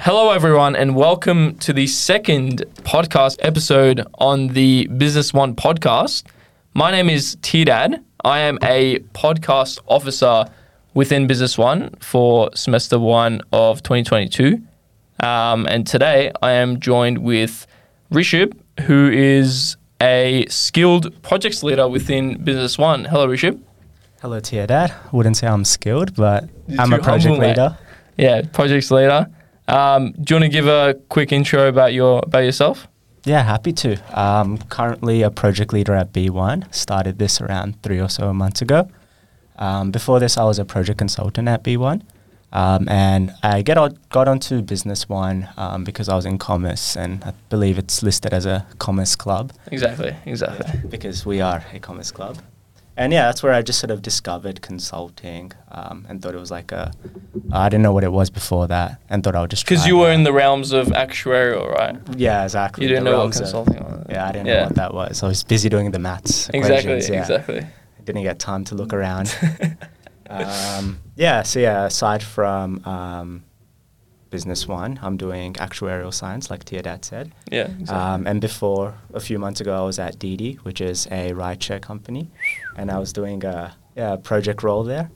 Hello, everyone, and welcome to the second podcast episode on the Business One podcast. My name is T Dad. I am a podcast officer within Business One for semester one of 2022. Um, and today I am joined with Rishabh, who is a skilled projects leader within Business One. Hello, Rishabh. Hello your dad. Wouldn't say I'm skilled, but You're I'm a project humble, mate. leader. Yeah, projects leader. Um, do you want to give a quick intro about your about yourself? Yeah, happy to. Um, currently a project leader at B1. Started this around three or so months ago. Um, before this, I was a project consultant at B1. Um, and I get on, got onto Business One um, because I was in commerce, and I believe it's listed as a commerce club. Exactly, exactly. because we are a commerce club. And yeah, that's where I just sort of discovered consulting um, and thought it was like a. I didn't know what it was before that and thought I would just. Because you were it. in the realms of actuarial, right? Yeah, exactly. You didn't know what realms of- consulting was. yeah, I didn't Yeah. know what that was. I was busy doing the maths. Exactly, equations, yeah. exactly. Didn't get time to look around. um, yeah, so yeah, aside from um, Business One, I'm doing actuarial science, like Tia Dad said. Yeah, exactly. Um, and before, a few months ago, I was at DiDi, which is a rideshare company, and I was doing a, yeah, project role there.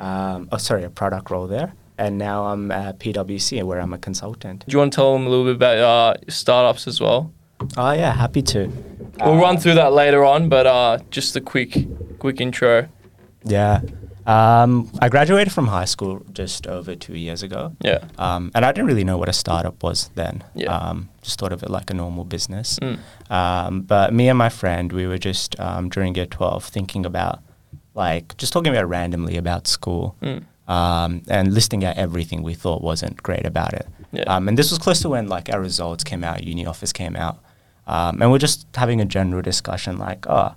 Um, oh, sorry, a product role there. And now I'm at PwC, where I'm a consultant. Do you want to tell them a little bit about uh, startups as well? Oh yeah, happy to. We'll Uh, run through that later on, but uh, just a quick, quick intro. Yeah. Um, I graduated from high school just over two years ago. Yeah. Um, and I didn't really know what a startup was then. Yeah. Um, just thought of it like a normal business. Mm. Um, but me and my friend, we were just um, during year 12 thinking about, like, just talking about randomly about school Mm. um, and listing out everything we thought wasn't great about it. Yeah. Um, and this was close to when, like, our results came out, uni office came out. Um, and we're just having a general discussion, like, oh,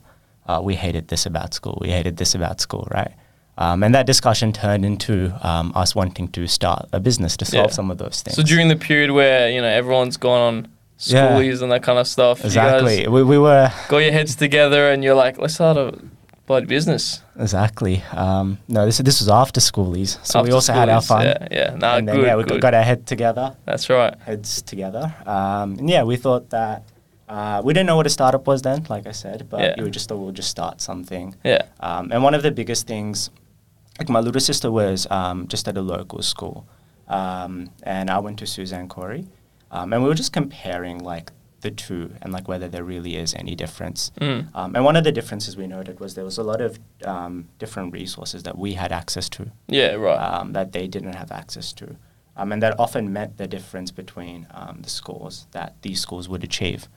uh, we hated this about school, we hated this about school, right? Um, and that discussion turned into um, us wanting to start a business to solve Yeah. some of those things. So during the period where you know everyone's gone on Yeah. schoolies and that kind of stuff, exactly, we, we were got your heads together and you're like, let's start a bloody business. exactly. Um, no, this this was after schoolies, so we After also had our fun. Yeah, yeah. Nah, and then, good, yeah, we good. got our head together, That's right. heads together. Um, and yeah, we thought that uh, we didn't know what a startup was then, like I said, but Yeah. we just thought we'll just start something. Yeah. Um, and one of the biggest things, like my little sister was um, just at a local school, um, and I went to Suzanne Cory, um, and we were just comparing like the two and like whether there really is any difference. Mm. Um, and one of the differences we noted was there was a lot of um, different resources that we had access to Yeah. Right. um, that they didn't have access to. Um, and that often meant the difference between um, the scores that these schools would achieve.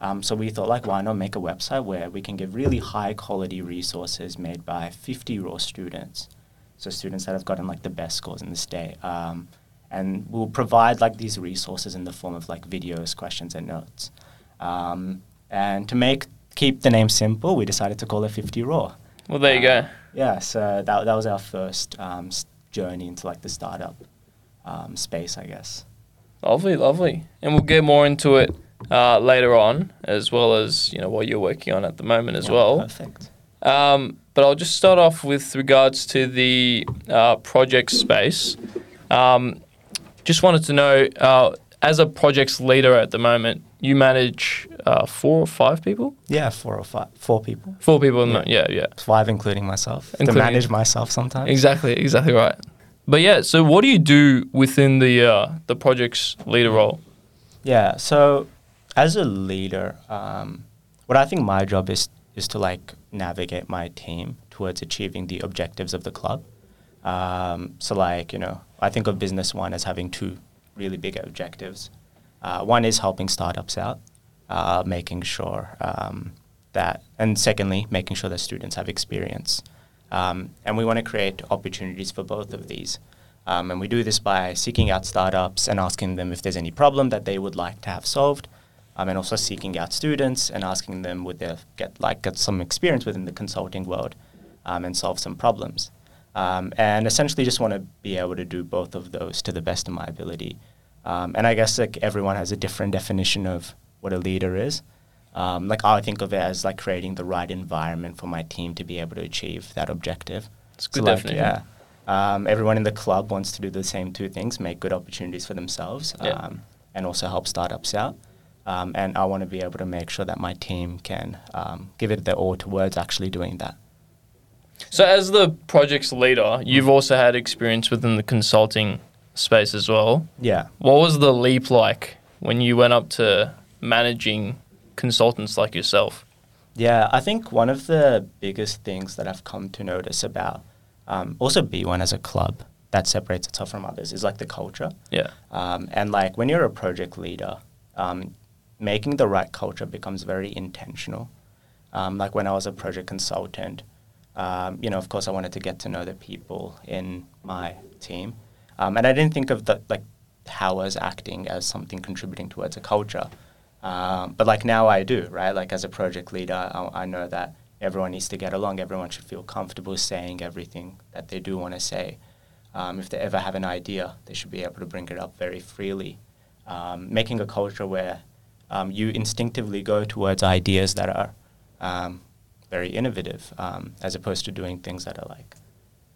Um, so we thought, like, why not make a website where we can give really high quality resources made by 50 raw students, so students that have gotten like the best scores in the state, um, and we'll provide like these resources in the form of like videos, questions, and notes. Um, and to make keep the name simple, we decided to call it 50Raw. well, there you go. Yeah, so that, that was our first um, journey into like the startup um, space, I guess. Lovely, lovely. And we'll get more into it uh, later on, as well as you know what you're working on at the moment as Yeah, well. Perfect. Um, but I'll just start off with regards to the uh, project space. Um, just wanted to know, uh, as a projects leader at the moment, you manage uh, four or five people? Yeah, four or five, four people, Four people, in the yeah, yeah. five including myself. Including- to manage myself sometimes. Exactly, exactly right. But yeah, so what do you do within the uh, the projects leader role? Yeah. So, as a leader, um, what I think my job is is to like navigate my team towards achieving the objectives of the club. Um, so, like you know, I think of Business One as having two really big objectives. Uh, one is helping startups out, uh, making sure um, that, and secondly, making sure that students have experience. Um, and we want to create opportunities for both of these. Um, and we do this by seeking out startups and asking them if there's any problem that they would like to have solved, um, and also seeking out students and asking them would they get like get some experience within the consulting world um, and solve some problems. Um, and essentially just want to be able to do both of those to the best of my ability. Um, and I guess like everyone has a different definition of what a leader is. Um, like I think of it as like creating the right environment for my team to be able to achieve that objective. It's good like, definition. yeah, um, everyone in the club wants to do the same two things: make good opportunities for themselves, Yeah. um, and also help startups out. Um, and I want to be able to make sure that my team can um, give it their all towards actually doing that. So, as the project's leader, you've also had experience within the consulting space as well. Yeah. What was the leap like when you went up to managing consultants like yourself? Yeah, I think one of the biggest things that I've come to notice about um, also B1 as a club that separates itself from others is like the culture. Yeah. Um, and like when you're a project leader, um, making the right culture becomes very intentional. Um, like when I was a project consultant, um, you know, of course, I wanted to get to know the people in my team, um, and I didn't think of the like how I was acting as something contributing towards a culture. Um, but like now I do, right? Like as a project leader, I, I know that everyone needs to get along. Everyone should feel comfortable saying everything that they do want to say. Um, if they ever have an idea, they should be able to bring it up very freely. Um, making a culture where um, you instinctively go towards ideas that are um, very innovative, um, as opposed to doing things that are like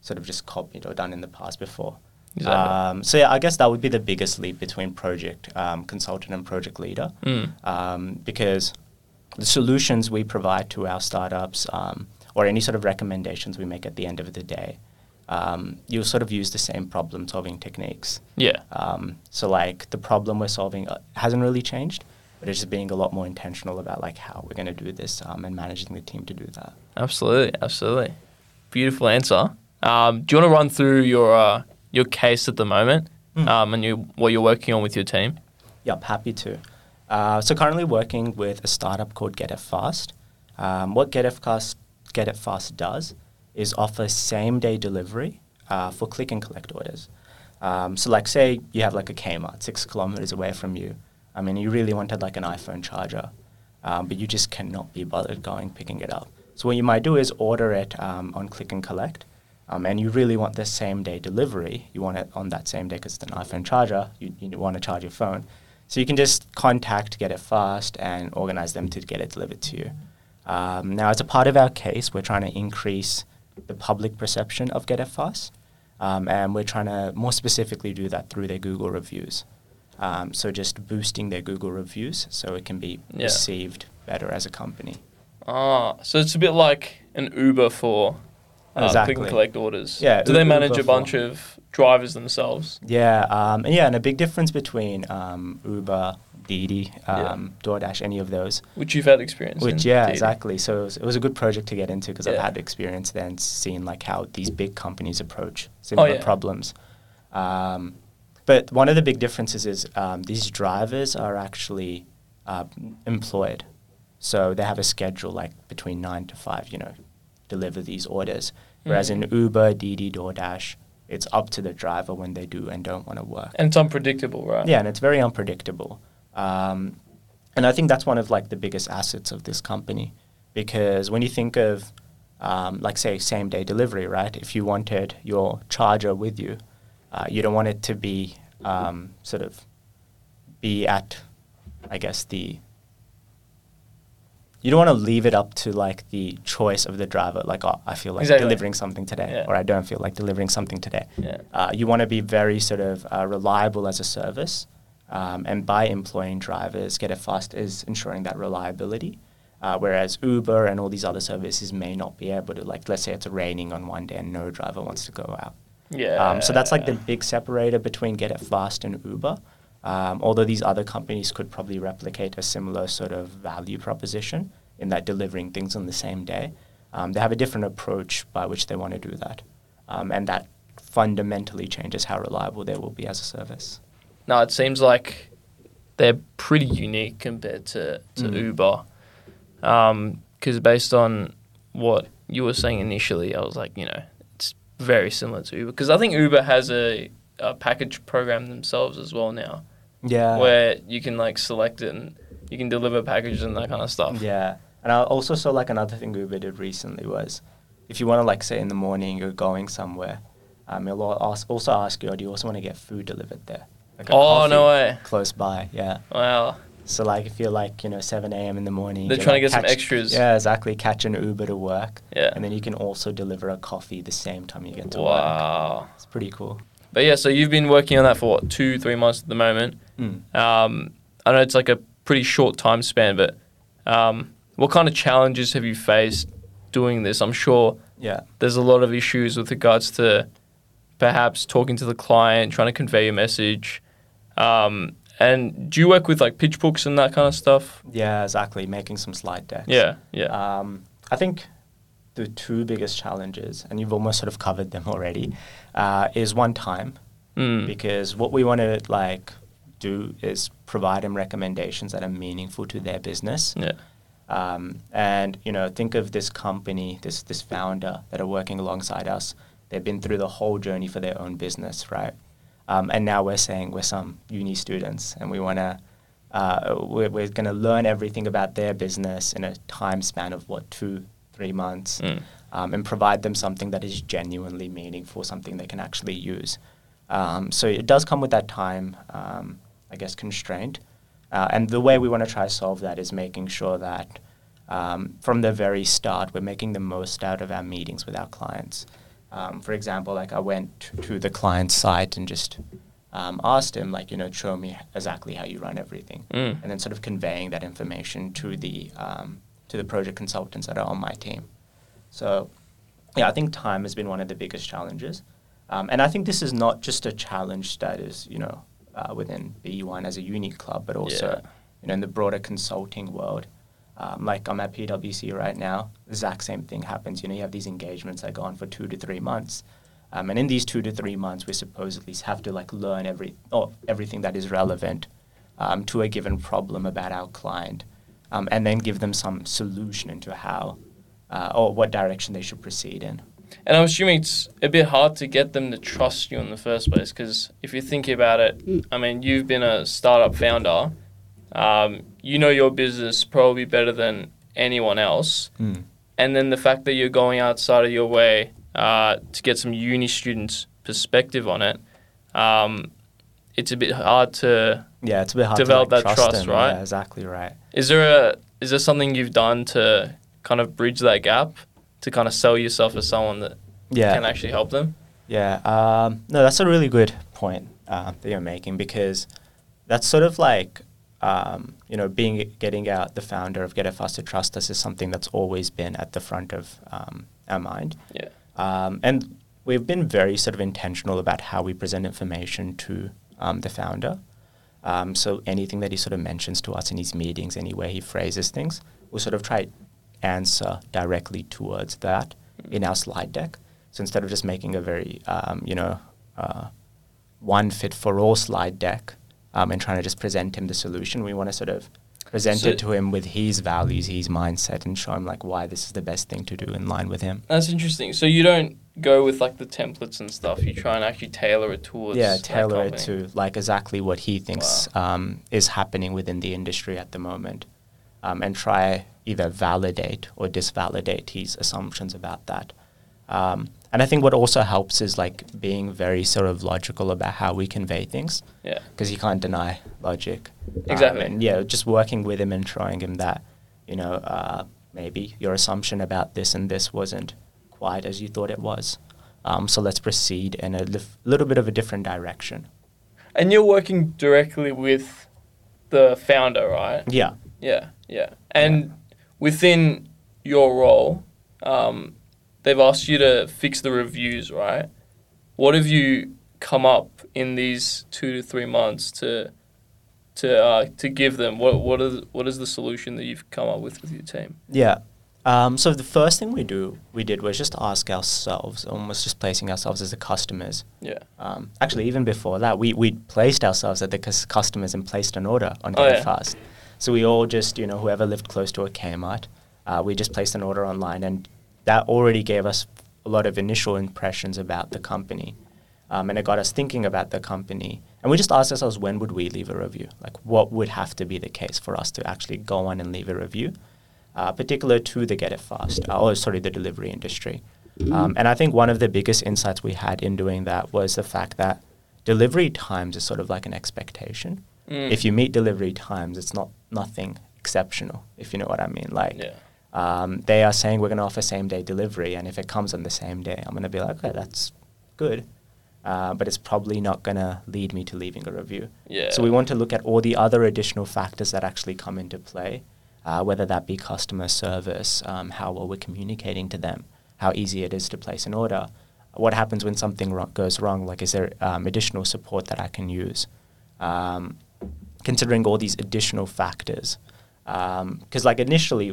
sort of just copied or done in the past before. Exactly. Um, so yeah, I guess that would be the biggest leap between project um, consultant and project leader, Mm. um, because the solutions we provide to our startups um, or any sort of recommendations we make at the end of the day, um, you'll sort of use the same problem solving techniques. Yeah. Um, so like the problem we're solving uh, hasn't really changed, but it's just being a lot more intentional about like how we're going to do this um, and managing the team to do that. Absolutely. Absolutely. Beautiful answer. Um, do you want to run through your uh, your case at the moment Mm. um, and you, what you're working on with your team? Yep, happy to. Uh, so currently working with a startup called Get It Fast. Um, what Get It Fast, Get It Fast does is offer same day delivery uh, for click and collect orders. Um, so like say you have like a Kmart six kilometers away from you. I mean, you really wanted like an iPhone charger, um, but you just cannot be bothered going picking it up. So what you might do is order it um, on click and collect. Um, and you really want the same day delivery. You want it on that same day because it's an iPhone charger. You, you want to charge your phone. So you can just contact Get It Fast and organize them to get it delivered to you. Um, now, as a part of our case, we're trying to increase the public perception of Get It Fast. Um, and we're trying to more specifically do that through their Google reviews. Um, so just boosting their Google reviews so it can be Yeah. received better as a company. Ah, so it's a bit like an Uber for uh, Exactly. and collect orders. Yeah, Do they Uber manage a for- bunch of drivers themselves? Yeah, um, and yeah, and a big difference between um, Uber, DiDi, Yeah. um, DoorDash, any of those. Which you've had experience with. Which yeah, DiDi. exactly. So it was, it was a good project to get into because I've had experience then seeing like how these big companies approach similar Oh, yeah. problems. Um, but one of the big differences is um, these drivers are actually uh, employed, so they have a schedule like between nine to five. You know, deliver these orders. Whereas in Mhm. Uber, DiDi, DoorDash, it's up to the driver when they do and don't want to work. And it's unpredictable, right? Yeah, and it's very unpredictable. Um, and I think that's one of like the biggest assets of this company, because when you think of, um, like say same day delivery, right? If you wanted your charger with you, uh, you don't want it to be um, sort of be at, I guess the. You don't want to leave it up to like the choice of the driver. Like, oh, I feel like Exactly. delivering something today, Yeah. or I don't feel like delivering something today. Yeah. Uh, you want to be very sort of uh, reliable as a service, um, and by employing drivers, Get It Fast is ensuring that reliability. Uh, whereas Uber and all these other services may not be able to, like, let's say it's raining on one day and no driver wants to go out. Yeah. Um, so that's like the big separator between Get It Fast and Uber. Um, although these other companies could probably replicate a similar sort of value proposition in that delivering things on the same day, um, they have a different approach by which they want to do that. Um, and that fundamentally changes how reliable they will be as a service. No, it seems like they're pretty unique compared to, to Mm. Uber. Because based on what you were saying initially, I was like, you know, very similar to Uber. Because I think Uber has a, a package program themselves as well now, Yeah. where you can like select it and you can deliver packages and that kind of stuff. Yeah, and I also saw like another thing Uber did recently was if you want to like say in the morning you're going somewhere, um, it'll ask, also ask you, oh, do you also want to get food delivered there? Like Oh, no way. Close by, yeah. Wow. So like if you're like you know 7 a.m. in the morning, They're trying to like, get some extras. Yeah, exactly. Catch an Uber to work, Yeah. and then you can also deliver a coffee the same time you get to work. Wow. It's pretty cool. But yeah, so you've been working on that for what, two, three months at the moment. Mm. Um, I know it's like a pretty short time span, but um, what kind of challenges have you faced doing this? I'm sure Yeah. there's a lot of issues with regards to perhaps talking to the client, trying to convey your message. Um, and do you work with like pitch books and that kind of stuff? Yeah, exactly. Making some slide decks. Yeah, yeah. Um, I think the two biggest challenges, and you've almost sort of covered them already, uh, is one time Mm. because what we want to like do is provide them recommendations that are meaningful to their business. Yeah. Um, and you know, think of this company, this this founder that are working alongside us. They've been through the whole journey for their own business, right? Um, and now we're saying we're some uni students, and we want to. Uh, we're we're going to learn everything about their business in a time span of what two, three months, Mm. um, and provide them something that is genuinely meaningful, something they can actually use. Um, so it does come with that time, um, I guess, constraint. Uh, and the way we want to try to solve that is making sure that um, from the very start, we're making the most out of our meetings with our clients. Um, for example, like I went to, the client's site and just um, asked him, like, you know, show me exactly how you run everything, Mm. and then sort of conveying that information to the um, to the project consultants that are on my team. So, yeah, I think time has been one of the biggest challenges, um, and I think this is not just a challenge that is, you know, uh, within B1 as a unique club, but also, Yeah. you know, in the broader consulting world. Um, like I'm at PwC right now, the exact same thing happens. You know, you have these engagements that go on for two to three months, um, and in these two to three months, we supposedly have to like learn every or everything that is relevant um, to a given problem about our client, um, and then give them some solution into how uh, or what direction they should proceed in. And I'm assuming it's a bit hard to get them to trust you in the first place because if you think about it, I mean, you've been a startup founder. You know your business probably better than anyone else. And then the fact that you're going outside of your way uh, to get some uni students' perspective on it, um, it's a bit hard to. Yeah, it's a bit hard Develop to like, that trust, trust, right? Yeah, exactly right. Is there a is there something you've done to kind of bridge that gap to kind of sell yourself as someone that Yeah, can actually help them? Yeah, um, no, that's a really good point uh, that you're making because that's sort of like um, you know being getting out the founder of Get It Faster Trust Us is something that's always been at the front of um, our mind, Yeah. um, and we've been very sort of intentional about how we present information to um, the founder. Um, so anything that he sort of mentions to us in his meetings, any way he phrases things, we'll sort of try answer directly towards that in our slide deck. So instead of just making a very, um, you know, uh, one fit for all slide deck um, and trying to just present him the solution, we want to sort of present So- it to him with his values, his mindset, and show him like why this is the best thing to do in line with him. That's interesting. So you don't go with like the templates and stuff. You try and actually tailor it towards. yeah, tailor it to like exactly what he thinks um, is happening within the industry at the moment, um, and try either validate or disvalidate his assumptions about that. Um, and I think what also helps is like being very sort of logical about how we convey things, Yeah. because you can't deny logic. Um, Exactly. and yeah, just working with him and showing him that, you know, uh, maybe your assumption about this and this wasn't quite as you thought it was. Um, so let's proceed in a lif- little bit of a different direction. And you're working directly with the founder, right? Yeah. Yeah, yeah. And within your role, um, they've asked you to fix the reviews, right? What have you come up in these two to three months to to uh, to give them? What what is what is the solution that you've come up with with your team? Yeah. Um, so the first thing we do, we did was just ask ourselves, almost just placing ourselves as the customers. Yeah. Um, actually, even before that, we we placed ourselves as the cus- customers and placed an order on Oh, Get It yeah. Fast. So we all just, you know, whoever lived close to a Kmart, uh, we just placed an order online, and that already gave us a lot of initial impressions about the company, um, and it got us thinking about the company. And we just asked ourselves, when would we leave a review? Like, what would have to be the case for us to actually go on and leave a review, uh, particular to the Get It Fast, uh, or sorry, the delivery industry. Um, and I think one of the biggest insights we had in doing that was the fact that delivery times is sort of like an expectation. Mm. If you meet delivery times, it's not nothing exceptional, if you know what I mean. Like, Yeah. Um, they are saying we're going to offer same day delivery, and if it comes on the same day, I'm going to be like, okay, that's good. Uh, but it's probably not going to lead me to leaving a review. Yeah. So we want to look at all the other additional factors that actually come into play, uh, whether that be customer service, um, how well we're communicating to them, how easy it is to place an order, what happens when something wro- goes wrong, like is there um, additional support that I can use, um, considering all these additional factors. Because like initially,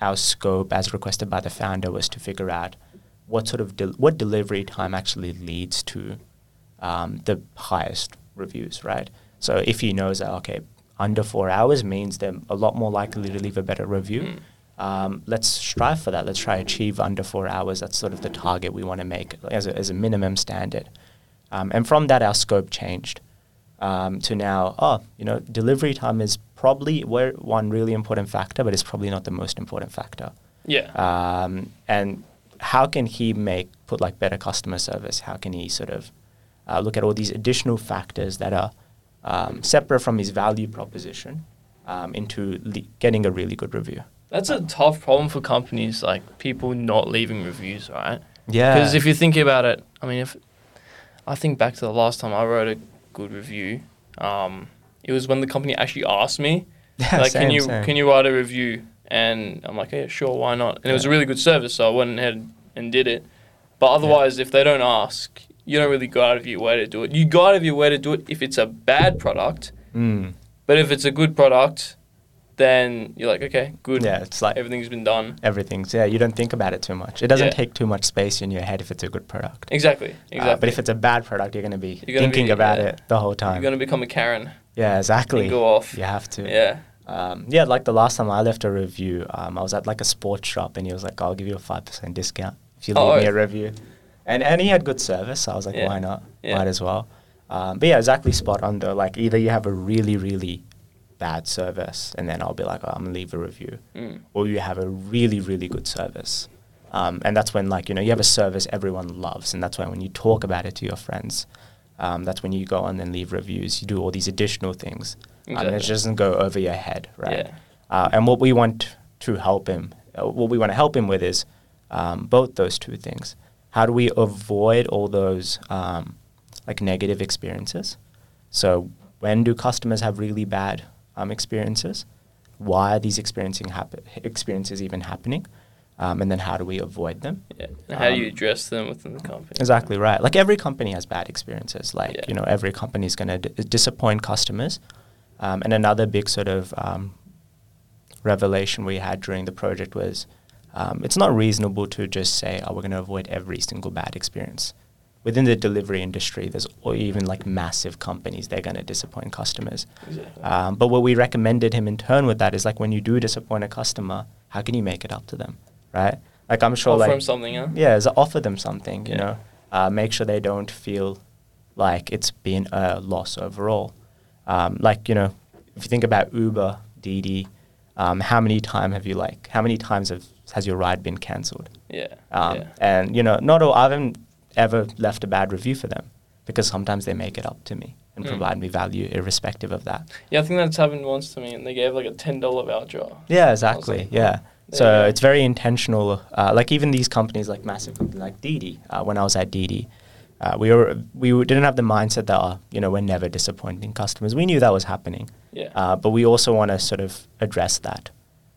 our scope, as requested by the founder, was to figure out what sort of del- what delivery time actually leads to um, the highest reviews, right? So if he knows that okay, under four hours means they're a lot more likely to leave a better review. Mm. Um, let's strive for that. Let's try achieve under four hours. That's sort of the target we want to make as a, as a minimum standard. Um, and from that, our scope changed um, to now, oh, you know, delivery time is probably where one really important factor, but it's probably not the most important factor. Yeah. Um, and how can he make put like better customer service? How can he sort of uh, look at all these additional factors that are um, separate from his value proposition um, into le- getting a really good review? That's a tough problem for companies, like people not leaving reviews, right? Yeah, Because if you think about it, I mean, if I think back to the last time I wrote a good review, um, it was when the company actually asked me, Yeah, like, can you same. can you write a review? And I'm like, yeah, sure, why not? And it was a really good service, so I went ahead and did it. But otherwise, if they don't ask, you don't really go out of your way to do it. You go out of your way to do it if it's a bad product, Mm. but if it's a good product, then you're like, okay, good. Yeah, it's like Everything's been done. everything's yeah. You don't think about it too much. It doesn't Yeah. take too much space in your head if it's a good product. Exactly. Exactly. Uh, but if it's a bad product, you're going to be thinking be- about yeah. it the whole time. you're gonna become a Karen yeah, exactly. go off. You have to. Yeah. Um, yeah, like the last time I left a review, um, I was at like a sports shop and he was like, I'll give you a 5% discount if you leave Oh, me a review. And, and he had good service, so I was like, Yeah. why not? Yeah. Might as well. Um, but yeah, exactly spot on though. Like either you have a really, really bad service and then I'll be like, oh, I'm going to leave a review. Mm. Or you have a really, really good service. Um, and that's when like, you know, you have a service everyone loves. And that's why when you talk about it to your friends, um, that's when you go on and leave reviews. You do all these additional things. Um, and it doesn't go over your head, right? Yeah. Uh, and what we want to help him, uh, what we want to help him with is um, both those two things. How do we avoid all those um, like negative experiences? So when do customers have really bad um, experiences? Why are these experiencing happen- experiences even happening? Um, and then how do we avoid them? Yeah. How do you Um, address them within the company? Exactly right. Like every company has bad experiences. Like Yeah. you know, every company is going to d- disappoint customers. Um, and another big sort of um, revelation we had during the project was um, it's not reasonable to just say, "Oh, we're going to avoid every single bad experience." Within the delivery industry, there's or even like massive companies they're going to disappoint customers. Exactly. Um, but what we recommended him in turn with that is like when you do disappoint a customer, how can you make it up to them, right? Like I'm sure Offer like them something, huh? yeah, is offer them something, you Yeah. know. Uh, make sure they don't feel like it's been a loss overall. Um, like, you know, if you think about Uber, DiDi, um, how many time have you like, how many times have, has your ride been cancelled? Yeah. Um, yeah. And, you know, not all, I haven't ever left a bad review for them because sometimes they make it up to me and Mm. provide me value irrespective of that. Yeah, I think that's happened once to me, and they gave like a ten dollar voucher. Yeah, exactly. like, yeah. So it's very intentional. Uh, like even these companies, like massive companies like DiDi. Uh, when I was at DiDi, uh, we were we didn't have the mindset that uh, you know we're never disappointing customers. We knew that was happening, Yeah. uh, but we also want to sort of address that.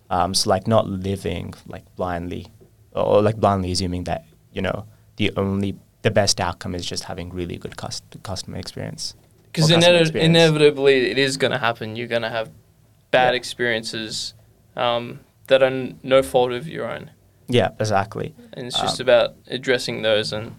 Um, so like not living like blindly, or like blindly assuming that you know the only the best outcome is just having really good cust- customer experience. Because or customer inevit- experience. inevitably, it is going to happen. You're going to have bad Yeah. experiences um, that are n- no fault of your own, Yeah, exactly. and it's just Um, about addressing those and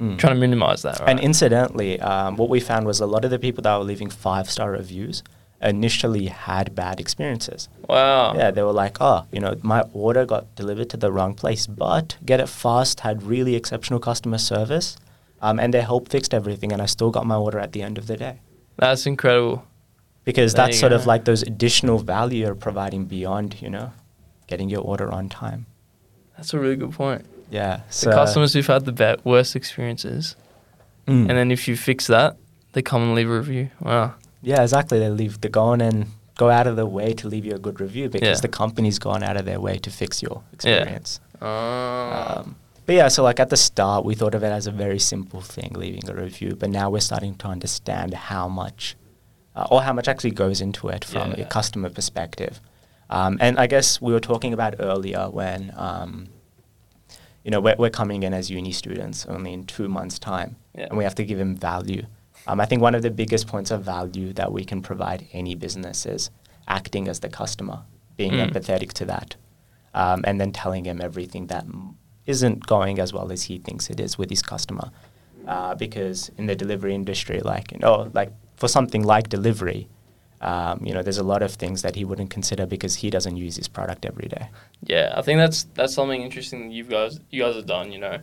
Mm. trying to minimize that. Right? And incidentally, um, what we found was a lot of the people that were leaving five star reviews initially had bad experiences. wow. Yeah, they were like, oh, you know, my order got delivered to the wrong place, but Get It Fast had really exceptional customer service, um, and their help fixed everything, and I still got my order at the end of the day. That's incredible. Because There that's sort of like those additional value you're providing beyond, you know, getting your order on time. That's a really good point. Yeah. The customers who've had the be- worst experiences, Mm. and then if you fix that, they come and leave a review. Wow. Yeah, exactly. They leave. They go on and go out of their way to leave you a good review because Yeah. the company's gone out of their way to fix your experience. Ah. Um, but yeah, so like at the start, we thought of it as a very simple thing, leaving a review. But now we're starting to understand how much, uh, or how much actually goes into it from Yeah. a customer perspective. Um, and I guess we were talking about earlier when, um, you know, we're, we're coming in as uni students only in two months' time, Yeah. and we have to give them value. Um, I think one of the biggest points of value that we can provide any business is acting as the customer, being Mm. empathetic to that, um, and then telling him everything that m- isn't going as well as he thinks it is with his customer. Uh, because in the delivery industry, like you know, like for something like delivery, um, you know, there's a lot of things that he wouldn't consider because he doesn't use his product every day. Yeah, I think that's that's something interesting that you guys you guys have done. You know,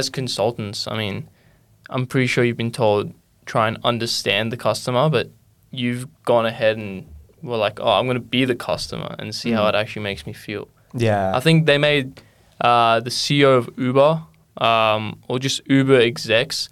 as consultants, I mean, I'm pretty sure you've been told try and understand the customer, but you've gone ahead and were like, oh, I'm going to be the customer and see how Mm. it actually makes me feel. Yeah, I think they made uh, the CEO of Uber um, or just Uber execs,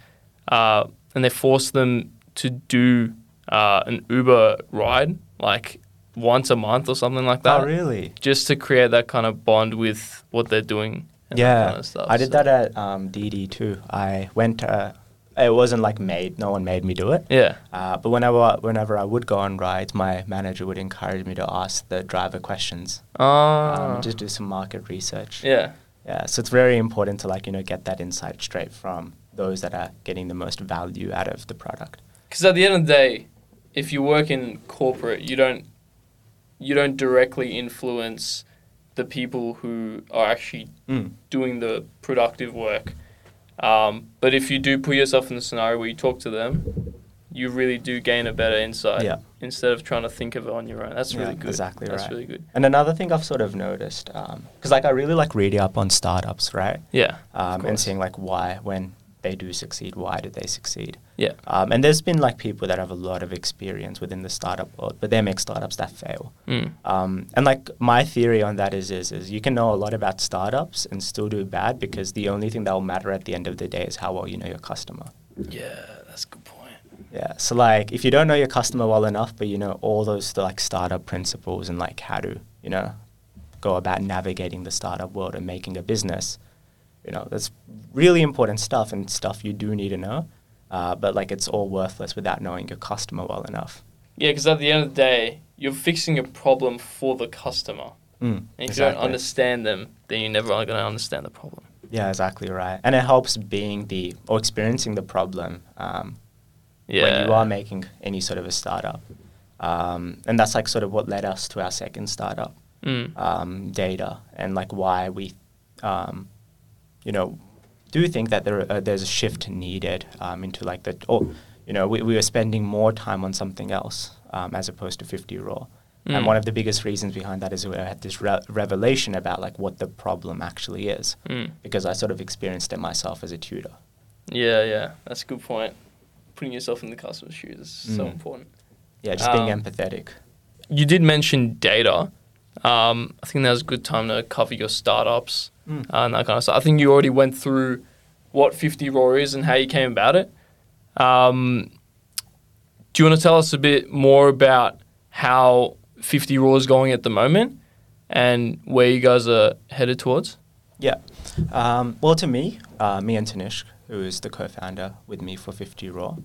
uh, and they forced them to do uh, an Uber ride like once a month or something like that Oh, really? just to create that kind of bond with what they're doing. And Yeah, that kind of stuff. I did So- that at um, DiDi too. I went. Uh, it wasn't like made. No one made me do it. Yeah, Uh, but whenever whenever I would go on rides, my manager would encourage me to ask the driver questions, ah, um, just do some market research. yeah, Yeah, so it's very important to like you know get that insight straight from those that are getting the most value out of the product. because at the end of the day, if you work in corporate, you don't you don't directly influence the people who are actually Mm. doing the productive work. Um, but if you do put yourself in the scenario where you talk to them, you really do gain a better insight Yeah. instead of trying to think of it on your own. That's Yeah, really good. exactly That's right. really good. And another thing I've sort of noticed, because like I really like reading up on startups, right? Yeah. Um, and seeing like why when they do succeed, why did they succeed? Yeah. Um, and there's been like people that have a lot of experience within the startup world, but they make startups that fail. Mm. Um, and like my theory on that is, is is you can know a lot about startups and still do bad because the only thing that will matter at the end of the day is how well you know your customer. Yeah, that's a good point. Yeah. So like if you don't know your customer well enough, but you know all those like startup principles and like how to you know go about navigating the startup world and making a business, you know that's really important stuff and stuff you do need to know. Uh, but like it's all worthless without knowing your customer well enough. Yeah, because at the end of the day, you're fixing a problem for the customer. Mm, And if you don't understand them, then you're never going to understand the problem. Yeah, exactly right. And it helps being the or experiencing the problem um, Yeah. when you are making any sort of a startup. Um, and that's like sort of what led us to our second startup, Mm. um, data, and like why we, um, you know, do think that there uh, there's a shift needed um, into like the or you know we, we were spending more time on something else um, as opposed to 50Raw. Mm. And one of the biggest reasons behind that is we had this re- revelation about like what the problem actually is Mm. because I sort of experienced it myself as a tutor. Yeah, yeah. That's a good point. Putting yourself in the customer's shoes is so Mm. important. Yeah, just being Um, empathetic. You did mention data. Um, I think that was a good time to cover your startups Mm. uh, and that kind of stuff. I think you already went through what 50Raw is and how you came about it. Um, do you want to tell us a bit more about how 50Raw is going at the moment and where you guys are headed towards? Yeah. Um, well, to me, uh, me and Tanishq, who is the co-founder with me for 50Raw,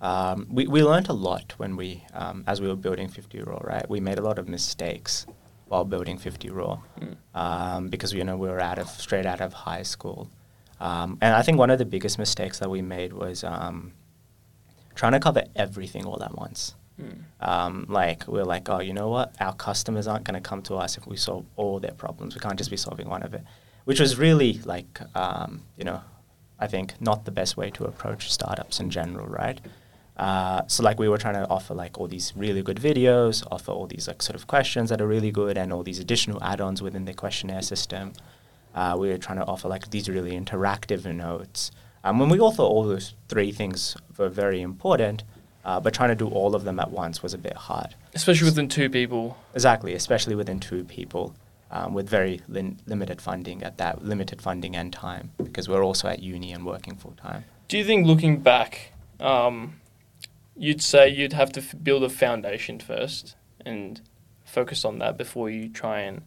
um, we, we learned a lot when we, um, as we were building 50 Raw, right? We made a lot of mistakes while building 50Raw um, because, you know, we were out of, straight out of high school. Um, and I think one of the biggest mistakes that we made was um, trying to cover everything all at once. Um, like we're like, oh, you know what? Our customers aren't going to come to us if we solve all their problems. We can't just be solving one of it, which was really like, um, you know, I think not the best way to approach startups in general, right? Uh, so like we were trying to offer like all these really good videos, offer all these like sort of questions that are really good, and all these additional add-ons within the questionnaire system. Uh, we were trying to offer like these really interactive notes. Um, when we all thought all those three things were very important, uh, but trying to do all of them at once was a bit hard. Especially within two people. Exactly, especially within two people. um, with very lin- limited funding at that limited funding and time because we're also at uni and working full time. Do you think looking back, um, you'd say you'd have to f- build a foundation first and focus on that before you try and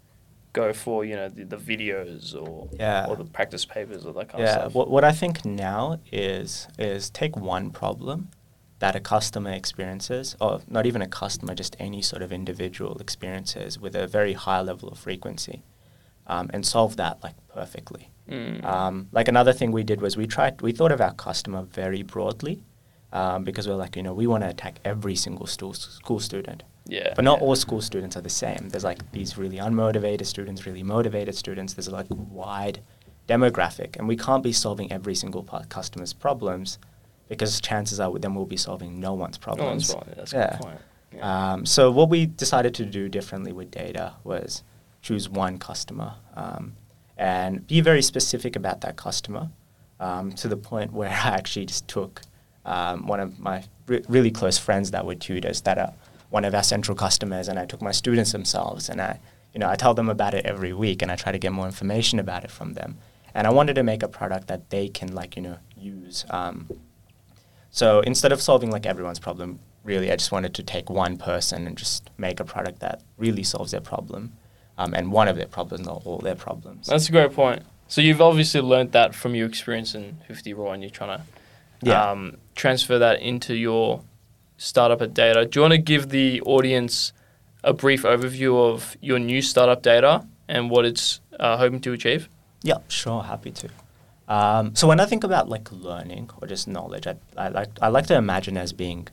go for you know the, the videos or Yeah. or the practice papers or that kind of Yeah, stuff? what, what I think now is is take one problem that a customer experiences, or not even a customer, just any sort of individual experiences with a very high level of frequency, um, and solve that like perfectly. Mm. Um, like another thing we did was we tried we thought of our customer very broadly, um, because we're like you know we want to attack every single stu- school student. yeah, But not yeah. all school students are the same. There's like these really unmotivated students, really motivated students. There's like wide demographic, and we can't be solving every single customer's problems because chances are then we'll be solving no one's problems. No one's wrong. That's a Yeah. good point. Yeah. Um, so what we decided to do differently with data was choose one customer um, and be very specific about that customer um, to the point where I actually just took um, one of my re- really close friends that were tutors that are one of our central customers, and I took my students themselves, and I, you know, I tell them about it every week, and I try to get more information about it from them. And I wanted to make a product that they can like you know use. Um, so instead of solving like everyone's problem, really, I just wanted to take one person and just make a product that really solves their problem, um, and one of their problems, not all their problems. That's a great point. So you've obviously learned that from your experience in 50Raw, and you're trying to Yeah. um, transfer that into your startup at Data. Do you want to give the audience a brief overview of your new startup Data and what it's uh, hoping to achieve? Yeah, sure, happy to. Um, so when I think about like learning or just knowledge, I, I like I like to imagine as being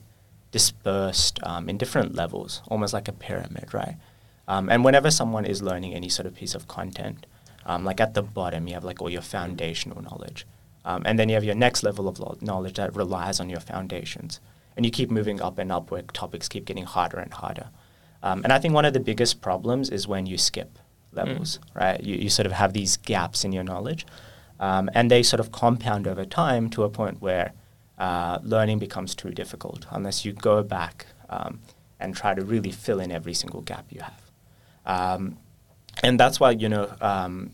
dispersed um, in different levels, almost like a pyramid, right? Um, and whenever someone is learning any sort of piece of content, um, like at the bottom, you have like all your foundational knowledge, um, and then you have your next level of lo- knowledge that relies on your foundations, and you keep moving up and up where topics keep getting harder and harder. Um, and I think one of the biggest problems is when you skip levels, right? You, you sort of have these gaps in your knowledge, um, and they sort of compound over time to a point where uh, learning becomes too difficult unless you go back um, and try to really fill in every single gap you have. Um, and that's why, you know, um,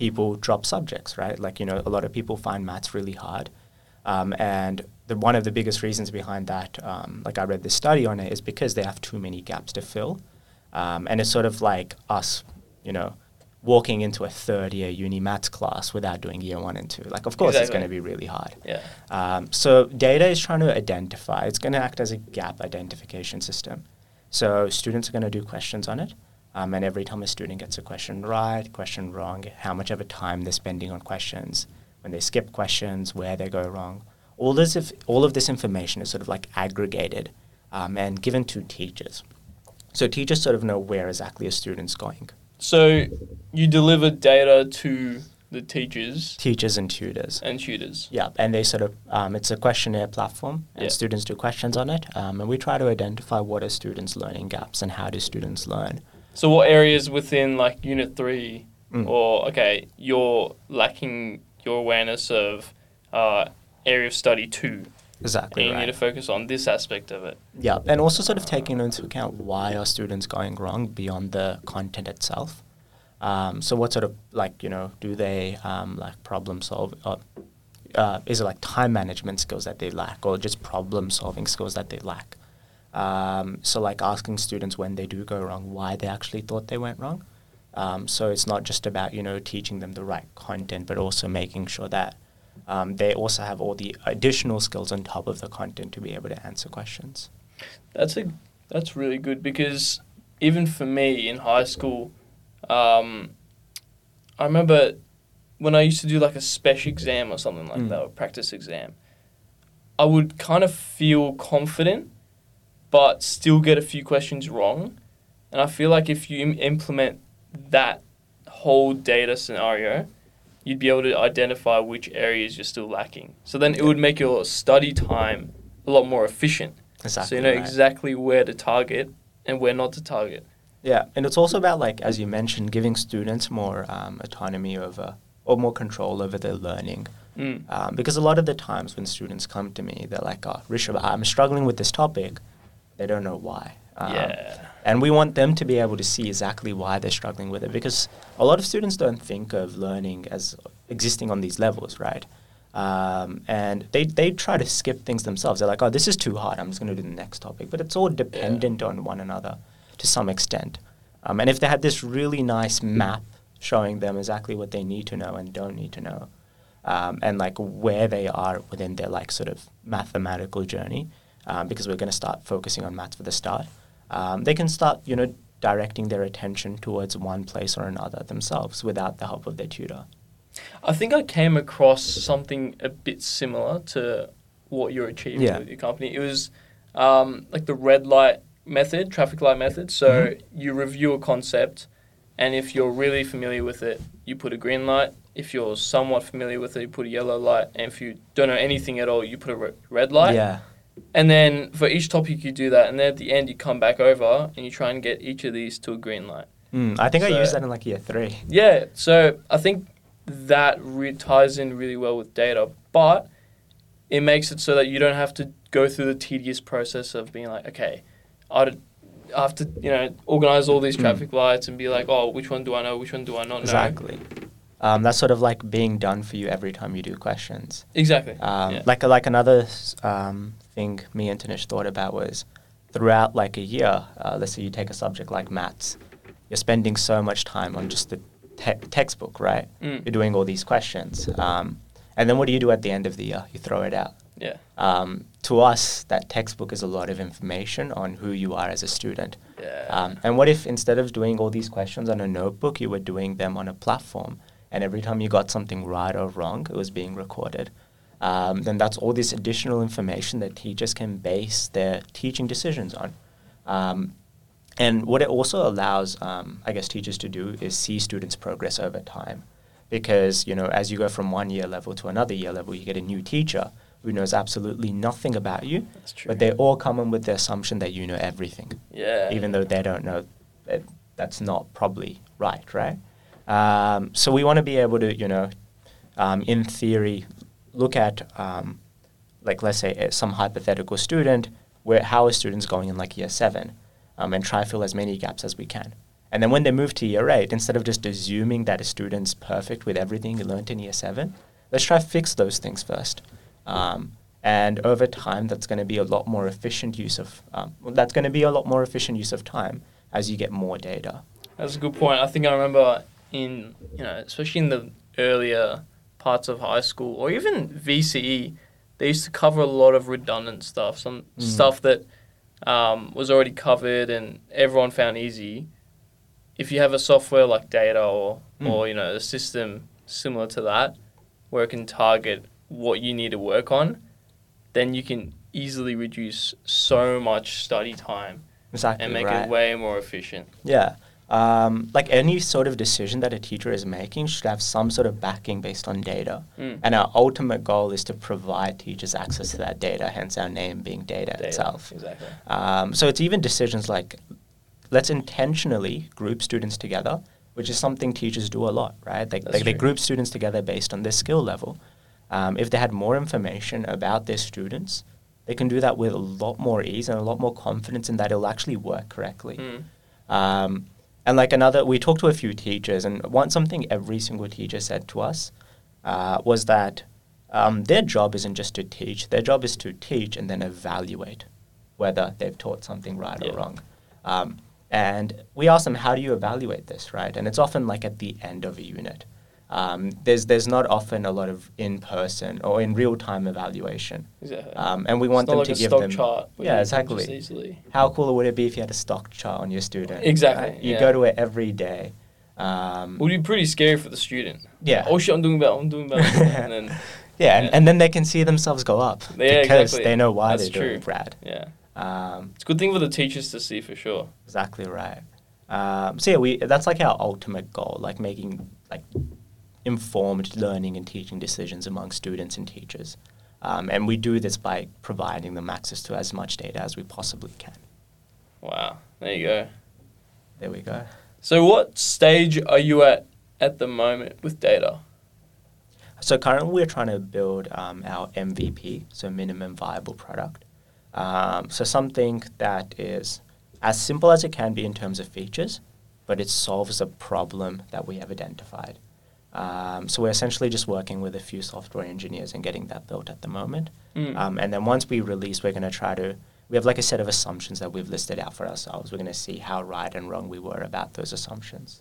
people drop subjects, right? Like, you know, a lot of people find maths really hard. Um, and the, one of the biggest reasons behind that, um, like I read this study on it, is because they have too many gaps to fill. Um, and it's sort of like us, you know, walking into a third year uni maths class without doing year one and two. Like, of course, it's going to be really hard. Yeah. Um, so data is trying to identify. It's going to act as a gap identification system. So students are going to do questions on it, um, and every time a student gets a question right, question wrong, how much of a time they're spending on questions, when they skip questions, where they go wrong. All this, if, all of this information is sort of like aggregated um, and given to teachers. So teachers sort of know where exactly a student's going. So you deliver data to the teachers Teachers and tutors. and tutors. Yeah, and they sort of um, it's a questionnaire platform, and Yeah. students do questions on it, um, and we try to identify what are students' learning gaps and how do students learn. So what areas within like Unit Three, Mm. or okay, you're lacking your awareness of uh, area of study two, Exactly and you right. need to focus on this aspect of it. Yeah, and also sort of taking into account why are students going wrong beyond the content itself. Um, so what sort of like you know do they um, like problem solve? Uh, uh, is it like time management skills that they lack, or just problem solving skills that they lack? Um, so like asking students when they do go wrong, why they actually thought they went wrong. Um, so it's not just about you know teaching them the right content, but also making sure that um, they also have all the additional skills on top of the content to be able to answer questions. That's a that's really good because even for me in high school, um, I remember when I used to do like a special exam or something like Mm. that, or practice exam, I would kind of feel confident, but still get a few questions wrong. And I feel like if you im- implement that whole data scenario, you'd be able to identify which areas you're still lacking. So then it would make your study time a lot more efficient. Exactly. So you know right. exactly where to target and where not to target. Yeah, and it's also about like as you mentioned, giving students more um, autonomy over or more control over their learning. Mm. Um, because a lot of the times when students come to me, they're like, "Oh, Rishabh, I'm struggling with this topic." They don't know why. Um, yeah. And we want them to be able to see exactly why they're struggling with it because a lot of students don't think of learning as existing on these levels, right? Um, and they, they try to skip things themselves. They're like, oh, this is too hard. I'm just going to do the next topic. But it's all dependent on one another to some extent. Um, and if they had this really nice map showing them exactly what they need to know and don't need to know, um, and like where they are within their like sort of mathematical journey, um, because we're going to start focusing on maths for the start, um, they can start, you know, directing their attention towards one place or another themselves without the help of their tutor. I think I came across something a bit similar to what you're achieving Yeah. with your company. It was um, like the red light method, traffic light method. So Mhm. you review a concept, and if you're really familiar with it, you put a green light. If you're somewhat familiar with it, you put a yellow light. And if you don't know anything at all, you put a re- red light. Yeah. And then for each topic, you do that. And then at the end, you come back over and you try and get each of these to a green light. Mm, I think I used that in like year three. Yeah, so I think that re- ties in really well with data, but it makes it so that you don't have to go through the tedious process of being like, okay, I have to, you know, organize all these Mm. traffic lights and be like, oh, which one do I know, which one do I not know? Exactly. Um, that's sort of like being done for you every time you do questions. Exactly. Um, yeah. Like like another um, thing me and Tanish thought about was throughout like a year. Uh, let's say you take a subject like maths, you're spending so much time on just the te- textbook, right? Mm. You're doing all these questions, um, and then what do you do at the end of the year? You throw it out. yeah. Um, to us, that textbook is a lot of information on who you are as a student. Yeah. Um, and what if instead of doing all these questions on a notebook, you were doing them on a platform, and every time you got something right or wrong, it was being recorded? Um, then that's all this additional information that teachers can base their teaching decisions on. Um, and what it also allows, um, I guess, teachers to do is see students' progress over time. Because, you know, as you go from one year level to another year level, you get a new teacher who knows absolutely nothing about you, That's true. but they all come in with the assumption that you know everything yeah. even though they don't know that that's not probably right, right? Um, so we want to be able to, you know, um, in theory, look at, um, like, let's say uh, some hypothetical student, where how are students going in like year seven, um, and try fill as many gaps as we can. And then when they move to year eight, instead of just assuming that a student's perfect with everything he learned in year seven, let's try fix those things first. Um, and over time, that's going to be a lot more efficient use of. Um, that's going to be a lot more efficient use of time as you get more data. That's a good point. I think I remember in you know, especially in the earlier parts of high school or even VCE, they used to cover a lot of redundant stuff, some Mm. stuff that um, was already covered and everyone found easy. If you have a software like Data or Mm. or you know a system similar to that, where it can target what you need to work on, then you can easily reduce so much study time Exactly. and make right. it way more efficient. Yeah. Um, like any sort of decision that a teacher is making should have some sort of backing based on data. Mm. And our ultimate goal is to provide teachers access to that data, hence our name being data, Data, itself. Exactly. Um, so it's even decisions like let's intentionally group students together, which is something teachers do a lot, right? They, they, they group students together based on their skill level. Um, if they had more information about their students, they can do that with a lot more ease and a lot more confidence in that it'll actually work correctly. Mm. And like another, we talked to a few teachers, and one something every single teacher said to us uh, was that um, their job isn't just to teach; their job is to teach and then evaluate whether they've taught something right Yeah. or wrong. Um, and we asked them, "How do you evaluate this?" Right? And it's often like at the end of a unit. Um, there's there's not often a lot of in person or in real time evaluation. Exactly. Um, and we want them like to a give stock them chart. yeah you can just exactly how cool would it be if you had a stock chart on your student? Exactly, right? You yeah. go to it every day. Um, Would be pretty scary for the student. yeah. Oh shit! I'm doing well. I'm doing well. and then yeah, and, yeah. and then they can see themselves go up Yeah, because exactly. they know why That's they're doing true. rad. yeah, Um, it's a good thing for the teachers to see for sure. exactly right. Um, so yeah, we that's like our ultimate goal, like making like informed learning and teaching decisions among students and teachers. Um, and we do this by providing them access to as much data as we possibly can. Wow. There you go. There we go. So, what stage are you at at the moment with data? So currently, we're trying to build um, our MVP, so minimum viable product. Um, so something that is as simple as it can be in terms of features, but it solves a problem that we have identified. Um, so we're essentially just working with a few software engineers and getting that built at the moment. Mm. Um, and then once we release, we're going to try to. We have like a set of assumptions that we've listed out for ourselves. We're going to see how right and wrong we were about those assumptions,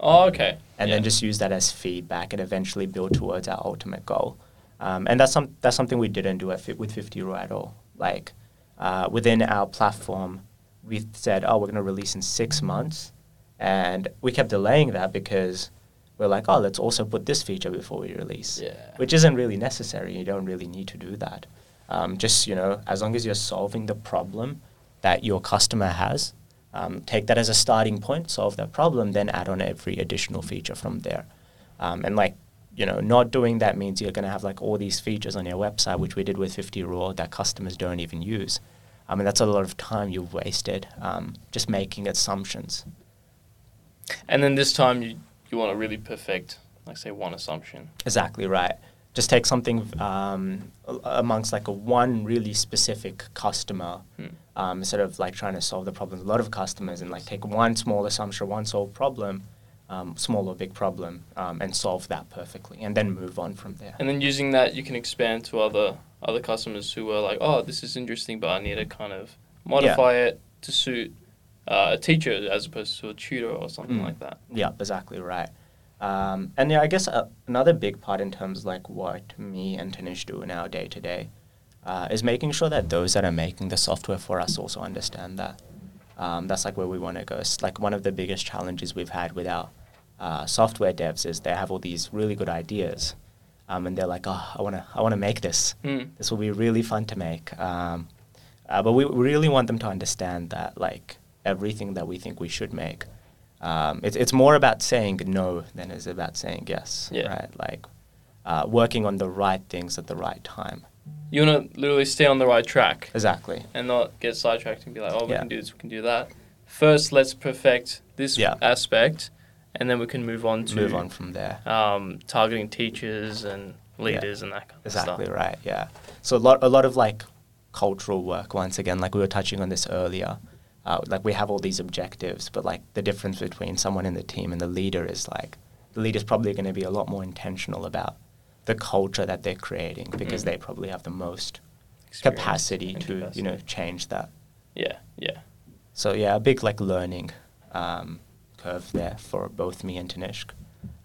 Oh, okay. and Yeah. then just use that as feedback and eventually build towards our ultimate goal. Um, and that's some that's something we didn't do at, Fi- with 50Raw at all. Like uh, within our platform, we said, oh, we're going to release in six months, and we kept delaying that because we're like, oh, let's also put this feature before we release Yeah. which isn't really necessary. You don't really need to do that. Um, just you know, as long as you're solving the problem that your customer has, um, take that as a starting point, solve that problem, then add on every additional feature from there. Um, and like you know, not doing that means you're going to have like all these features on your website, which we did with 50Raw, that customers don't even use. I mean, that's a lot of time you've wasted um, just making assumptions. And then this time you you want to really perfect, like say one assumption. Exactly right. Just take something um, amongst like a one really specific customer, Hmm. um, instead of like trying to solve the problem. A lot of customers and like take one small assumption, one solved problem, um, small or big problem, um, and solve that perfectly, and then move on from there. And then using that, you can expand to other other customers who are like, oh, this is interesting, but I need to kind of modify it to suit uh, a teacher as opposed to a tutor or something Mm. like that. Yeah, exactly right. Um, and yeah, I guess uh, another big part in terms of like what me and Tanish do in our day to day is making sure that those that are making the software for us also understand that. Um, that's like where we want to go. It's like one of the biggest challenges we've had with our uh, software devs is they have all these really good ideas, um, and they're like, "Oh, I want to, I want to make this. Mm. This will be really fun to make." Um, uh, but we really want them to understand that, like everything that we think we should make, um, it's it's more about saying no than it's about saying yes. Yeah. Right. Like uh, working on the right things at the right time. You want to literally stay on the right track Exactly. and not get sidetracked and be like, oh, we Yeah. can do this, we can do that. First, let's perfect this Yeah. aspect, and then we can move on to Move on from there. Um, targeting teachers and leaders and that kind of stuff. Exactly right. Yeah. So a lot, a lot of like cultural work. Once again, like we were touching on this earlier. Uh, like we have all these objectives, but like the difference between someone in the team and the leader is like the leader's probably going to be a lot more intentional about the culture that they're creating because Mm. they probably have the most Experience capacity to you know change that. Yeah, yeah. So yeah, a big like learning um, curve there for both me and Tanishq.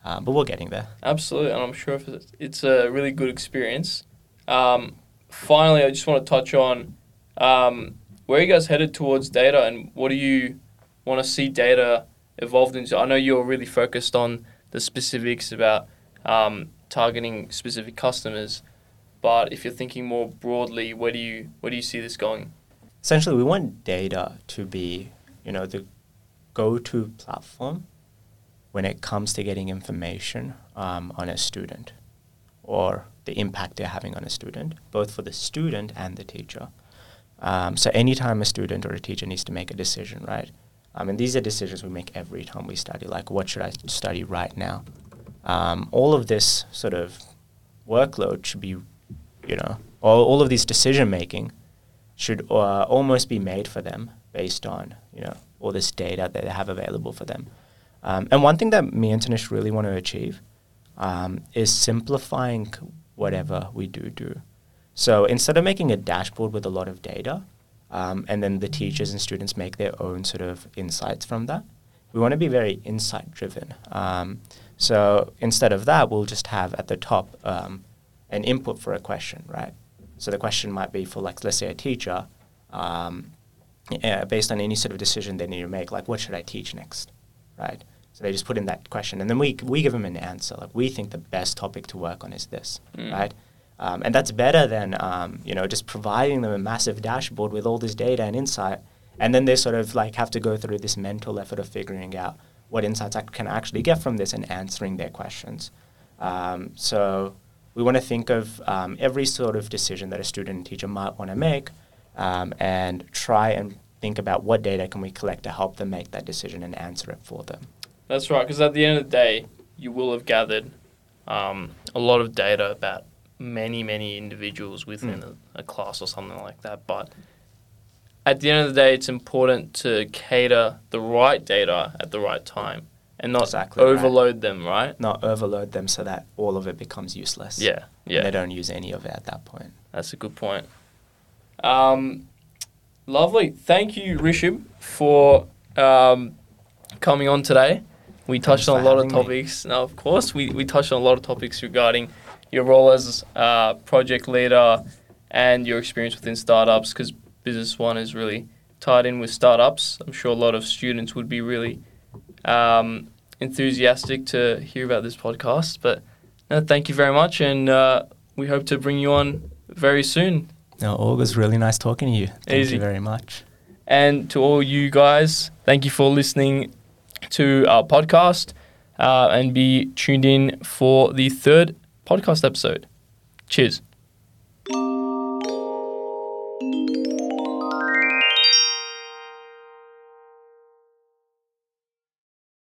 Um, but we're getting there. Absolutely, and I'm sure if it's, it's a really good experience. Um, finally, I just want to touch on um, where are you guys headed towards data, and what do you want to see data evolved into? I know you're really focused on the specifics about um, targeting specific customers, but if you're thinking more broadly, where do you where do you see this going? essentially we want data to be you know the go-to platform when it comes to getting information um, on a student or the impact they're having on a student both for the student and the teacher um, so anytime a student or a teacher needs to make a decision right I mean these are decisions we make every time we study like what should i study right now um, all of this sort of workload should be you know all, all of these decision making should uh, almost be made for them based on you know all this data that they have available for them. Um, and one thing that me and Tanish really want to achieve um, is simplifying whatever we do do. So instead of making a dashboard with a lot of data, um, and then the teachers and students make their own sort of insights from that, we want to be very insight driven. Um, so instead of that, we'll just have at the top um, an input for a question, right? So the question might be for like let's say a teacher, um, yeah, based on any sort of decision they need to make, like what should I teach next, right? So they just put in that question, and then we we give them an answer. Like we think the best topic to work on is this, Mm. right? Um, and that's better than um, you know just providing them a massive dashboard with all this data and insight, and then they sort of like have to go through this mental effort of figuring out what insights I can actually get from this and answering their questions. Um, so we want to think of um, every sort of decision that a student and teacher might want to make um, and try and think about what data can we collect to help them make that decision and answer it for them. That's right, because at the end of the day, you will have gathered um, a lot of data about many, many individuals within Mm. a, a class or something like that. But at the end of the day, it's important to cater the right data at the right time and not Exactly right. overload them, right? Not overload them so that all of it becomes useless. Yeah, yeah. They don't use any of it at that point. That's a good point. Um, lovely. Thank you, Rishabh, for um, coming on today. We touched Thanks on a lot of having me. topics. Now, of course, we, we touched on a lot of topics regarding your role as uh, project leader and your experience within startups because Business One is really tied in with startups. I'm sure a lot of students would be really um, enthusiastic to hear about this podcast. But no, thank you very much, and uh, we hope to bring you on very soon. No, all was really nice talking to you. Thank Easy. you very much. And to all you guys, thank you for listening to our podcast uh, and be tuned in for the third podcast episode. Cheers.